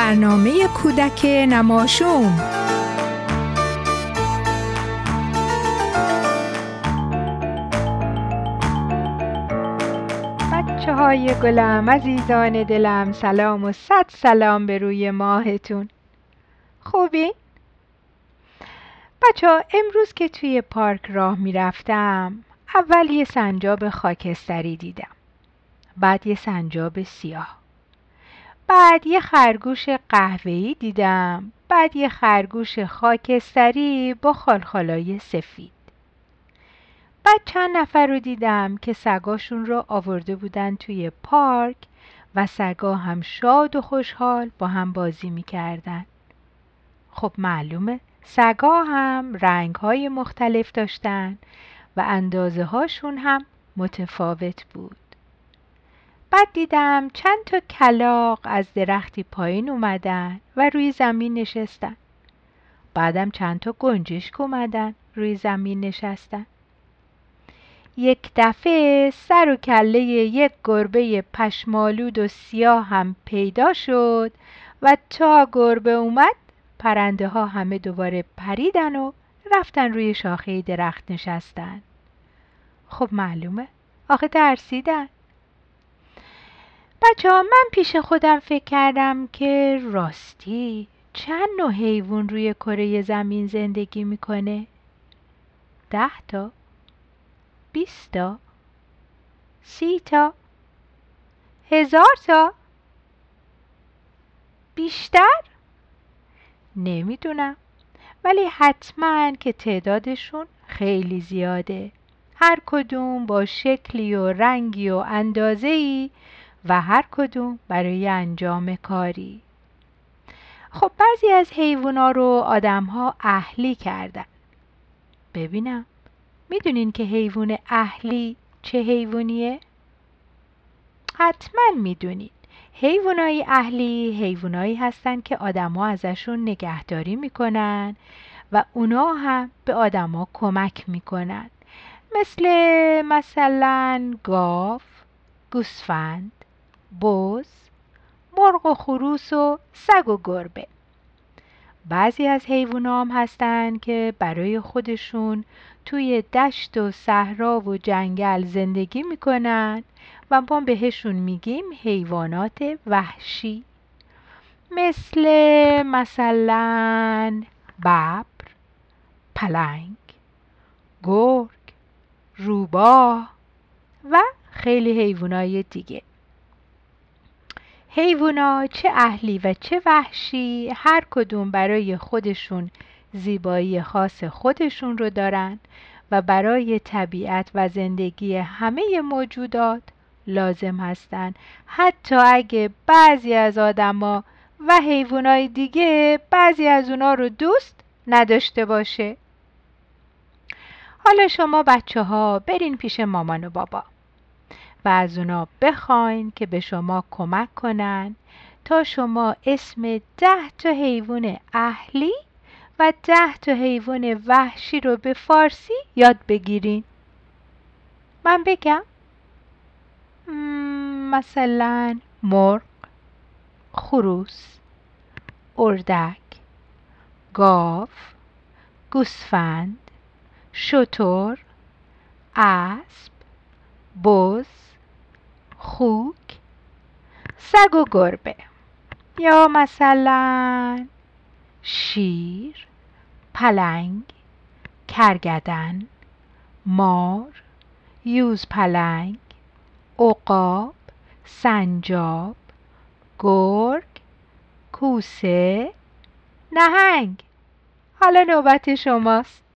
برنامه کودک نماشوم. بچه های گلم عزیزان دلم سلام و صد سلام به روی ماهتون. خوبی؟ بچه ها امروز که توی پارک راه می‌رفتم اول یه سنجاب خاکستری دیدم. بعد یه سنجاب سیاه. بعد یه خرگوش قهوه‌ای دیدم. بعد یه خرگوش خاکستری با خالخالای سفید. بعد چند نفر رو دیدم که سگاشون رو آورده بودن توی پارک و سگا هم شاد و خوشحال با هم بازی می‌کردن. خب معلومه سگا هم رنگ های مختلف داشتن و اندازه هاشون هم متفاوت بود. بعد دیدم چند تا کلاق از درختی پایین اومدن و روی زمین نشستن. بعدم چند تا گنجشک اومدن روی زمین نشستن. یک دفعه سر و کله یک گربه پشمالود و سیاه هم پیدا شد و تا گربه اومد پرنده ها همه دوباره پریدن و رفتن روی شاخه درخت نشستن. خب معلومه. آخه ترسیدن. بچه ها من پیش خودم فکر کردم که راستی چند نوع حیوان روی کره زمین زندگی می‌کنه؟ ده تا؟ بیست تا؟ سی تا؟ هزار تا؟ بیشتر؟ نمی‌دونم ولی حتما که تعدادشون خیلی زیاده هر کدوم با شکلی و رنگی و اندازه‌ای و هر کدوم برای انجام کاری. خب بعضی از حیوونا رو آدم ها اهلی کردن. ببینم می‌دونین که حیوان اهلی چه حیوانیه؟ حتما می‌دونین. حیوانای اهلی حیوانایی هستن که آدما ازشون نگهداری می‌کنن و اونا هم به آدما کمک می‌کنن. مثل مثلا گاو، گوسفند، بز، مرغ و خروس و سگ و گربه. بعضی از حیوانام هستن که برای خودشون توی دشت و صحرا و جنگل زندگی می‌کنن و ما بهشون میگیم حیوانات وحشی. مثل مثلا ببر پلنگ گرگ روباه و خیلی حیوانای دیگه. حیوونا چه اهلی و چه وحشی هر کدوم برای خودشون زیبایی خاص خودشون رو دارن و برای طبیعت و زندگی همه موجودات لازم هستن. حتی اگه بعضی از آدما و حیوانای دیگه بعضی از اونا رو دوست نداشته باشه. حالا شما بچه ها برین پیش مامان و بابا. و از اونا بخواین که به شما کمک کنن تا شما اسم ده تا حیوان اهلی و ده تا حیوان وحشی رو به فارسی یاد بگیرین. من بگم. مثلا مرغ خروس اردک گاو گوسفند شتر اسب بز خوک سگ و گربه. یا مثلا شیر پلنگ کرگدن مار یوز پلنگ عقاب سنجاب گرگ کوسه نهنگ. حالا نوبت شماست.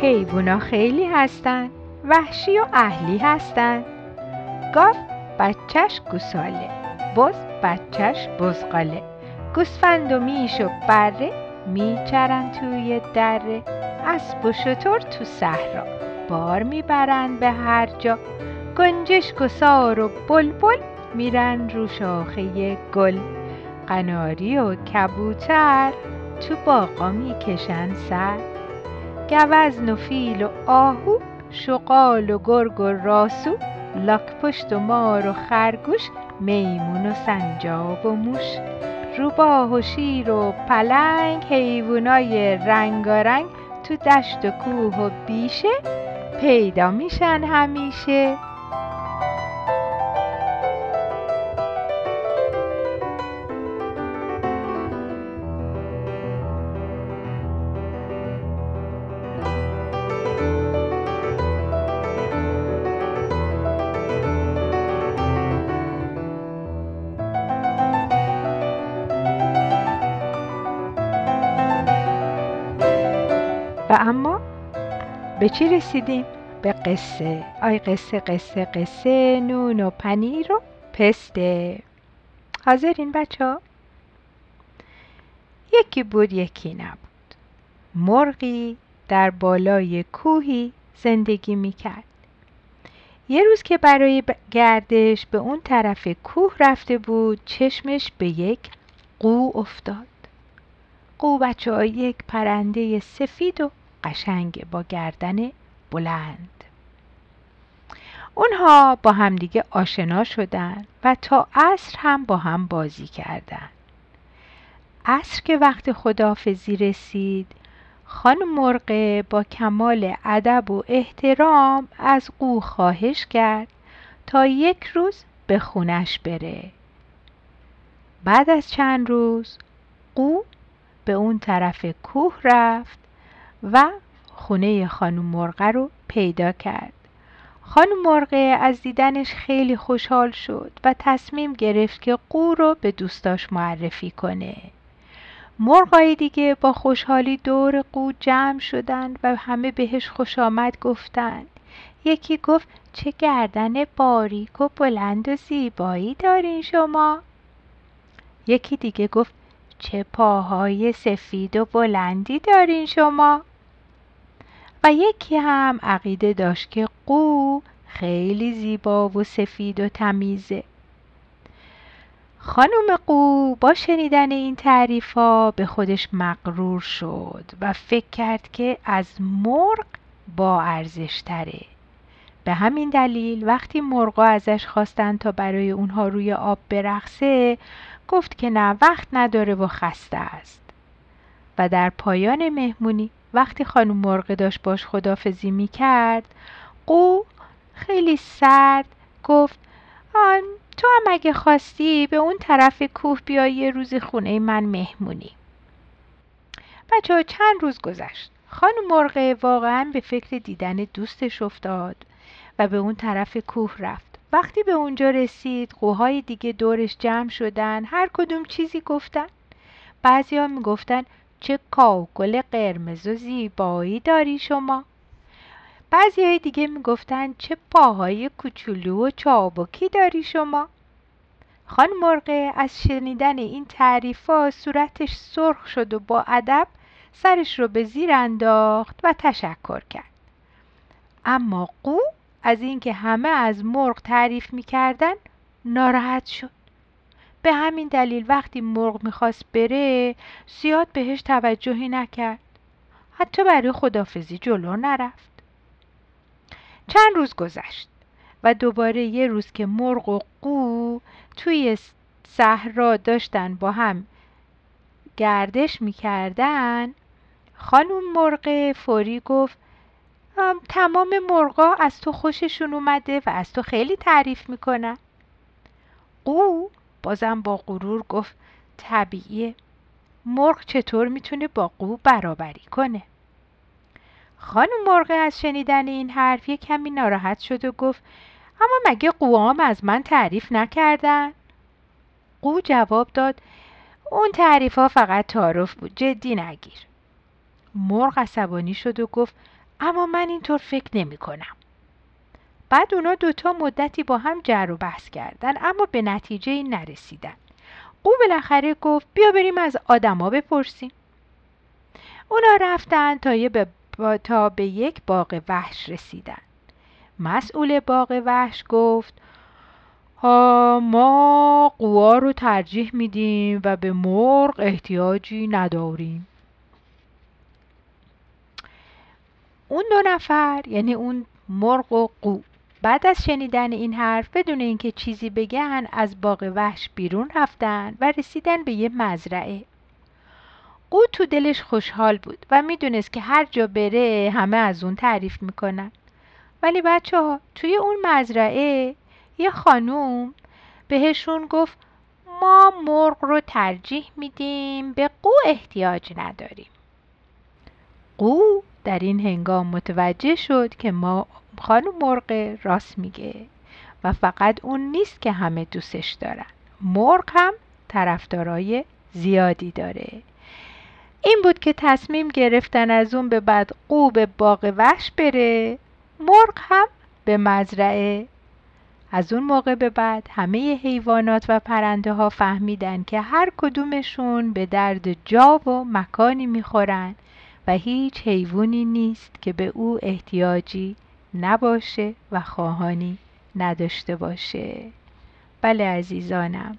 حیوونا خیلی هستن وحشی و اهلی هستن. گاو بچهش گوساله بز بچهش بزقاله گوسفند و میش و بره میچرن توی دره اسب و شتر تو صحرا. بار می‌برند به هر جا. گنجشک و سار و بلبل میرن رو شاخه گل. قناری و کبوتر تو باغا می‌کشن سر. گوزن و فیل و آهو شغال و گرگ و راسو لاک پشت و مار و خرگوش میمون و سنجاب و موش. روباه و شیر و پلنگ حیوانای رنگارنگ تو دشت و کوه و بیشه پیدا میشن همیشه. و اما به چی رسیدیم؟ به قصه. آی قصه قصه قصه. نون و پنیر و پسته. حاضرین بچه ها؟ یکی بود یکی نبود. مرغی در بالای کوهی زندگی می‌کرد. یه روز که برای گردش به اون طرف کوه رفته بود چشمش به یک قو افتاد. قو بچه یک پرنده سفید و قشنگ با گردن بلند. اونها با همدیگه آشنا شدن و تا عصر هم با هم بازی کردن. عصر که وقت خدافزی رسید خانم مرغه با کمال ادب و احترام از قو خواهش کرد تا یک روز به خونش بره. بعد از چند روز قو به اون طرف کوه رفت و خونه خانم مرغه رو پیدا کرد. خانم مرغه از دیدنش خیلی خوشحال شد و تصمیم گرفت که قو رو به دوستاش معرفی کنه. مرغای دیگه با خوشحالی دور قو جمع شدن و همه بهش خوش آمد گفتن یکی گفت چه گردن باریک و بلند و زیبایی دارین شما. یکی دیگه گفت چه پاهای سفید و بلندی دارین شما؟ و یکی هم عقیده داشت که قو خیلی زیبا و سفید و تمیزه. خانم قو با شنیدن این تعریفا به خودش مغرور شد و فکر کرد که از مرغ با ارزش تره. به همین دلیل وقتی مرغا ازش خواستن تا برای اونها روی آب برقصه گفت که نه وقت نداره و خسته است. و در پایان مهمونی وقتی خانم مرغ داشت باش خدافزی می کرد قو خیلی سرد گفت آن تو هم اگه خواستی به اون طرف کوه بیای یه روز خونه من مهمونی. بچه ها چند روز گذشت. خانم مرغ واقعا به فکر دیدن دوستش افتاد و به اون طرف کوه رفت. وقتی به اونجا رسید قوهای دیگه دورش جمع شدن هر کدوم چیزی گفتن. بعضی ها می‌گفتن چه کاکل قرمز و زیبایی داری شما. بعضی های دیگه می‌گفتن چه پاهای کوچولو و چابکی داری شما. خان مرغه از شنیدن این تعریفا صورتش سرخ شد و با ادب سرش رو به زیر انداخت و تشکر کرد. اما قو از اینکه همه از مرغ تعریف می‌کردن ناراحت شد. به همین دلیل وقتی مرغ می‌خواست بره زیاد بهش توجهی نکرد. حتی برای خدافزی جلو نرفت. چند روز گذشت و دوباره یه روز که مرغ و قو توی صحرا داشتن با هم گردش می‌کردن خانم مرغ فوری گفت تمام مرغا از تو خوششون اومده و از تو خیلی تعریف می‌کنن. قو بازم با غرور گفت طبیعیه. مرغ چطور می‌تونه با قو برابری کنه؟ خانم مرغ از شنیدن این حرف یه کمی ناراحت شد و گفت اما مگه قوام از من تعریف نکردن؟ قو جواب داد اون تعریف ها فقط تعارف بود جدی نگیر. مرغ عصبانی شد و گفت اما من اینطور فکر نمی کنم بعد اونا دوتا مدتی با هم جر و بحث کردن اما به نتیجه نرسیدن. قو بالاخره گفت بیا بریم از آدما بپرسیم. اونا رفتن تا یه به تا به یک باغ وحش رسیدن. مسئول باغ وحش گفت ما قوا رو ترجیح میدیم و به مرغ احتیاجی نداریم. اون دو نفر یعنی اون مرغ و قو. بعد از شنیدن این حرف بدون اینکه چیزی بگن از باغ وحش بیرون رفتن و رسیدن به یه مزرعه. قو تو دلش خوشحال بود و می‌دونست که هر جا بره همه از اون تعریف می‌کنن. ولی بچه ها توی اون مزرعه یه خانوم بهشون گفت ما مرغ رو ترجیح میدیم به قو احتیاج نداریم. قو در این هنگام متوجه شد که ما خانم مرغ راست میگه و فقط اون نیست که همه دوستش دارن. مرغ هم طرفدارای زیادی داره. این بود که تصمیم گرفتن از اون به بعد قو به باغ وحش بره. مرغ هم به مزرعه. از اون موقع به بعد همه حیوانات و پرنده ها فهمیدن که هر کدومشون به درد جا و مکانی می‌خورن. و هیچ حیوانی نیست که به او احتیاجی نباشه و خواهانی نداشته باشه. بله عزیزانم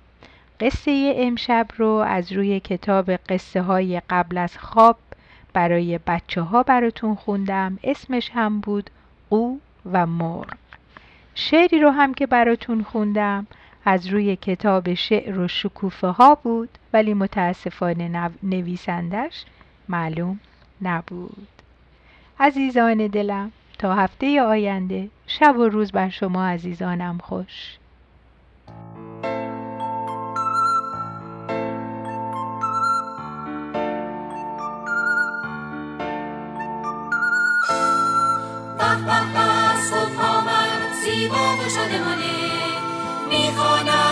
قصه امشب رو از روی کتاب قصه های قبل از خواب برای بچه ها براتون خوندم. اسمش هم بود قو و مرغ. شعری رو هم که براتون خوندم از روی کتاب شعر و شکوفه ها بود ولی متاسفانه نویسندش معلوم نبود. عزیزان دلم تا هفته آینده شب و روز بر شما عزیزانم خوش. زیبا و شادمانه. می‌خواند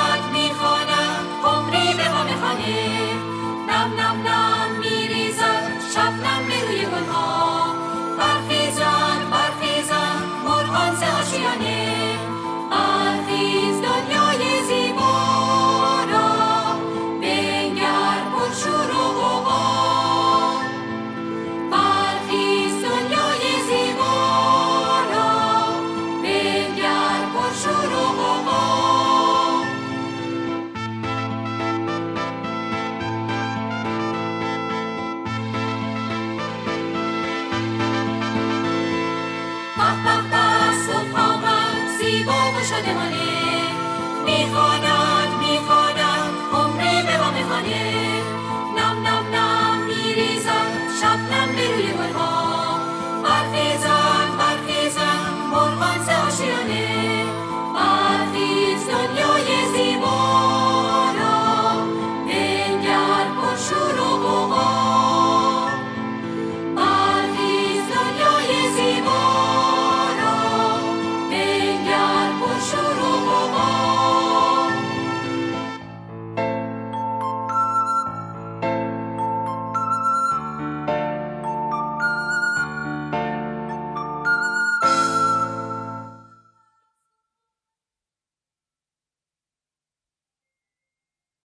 به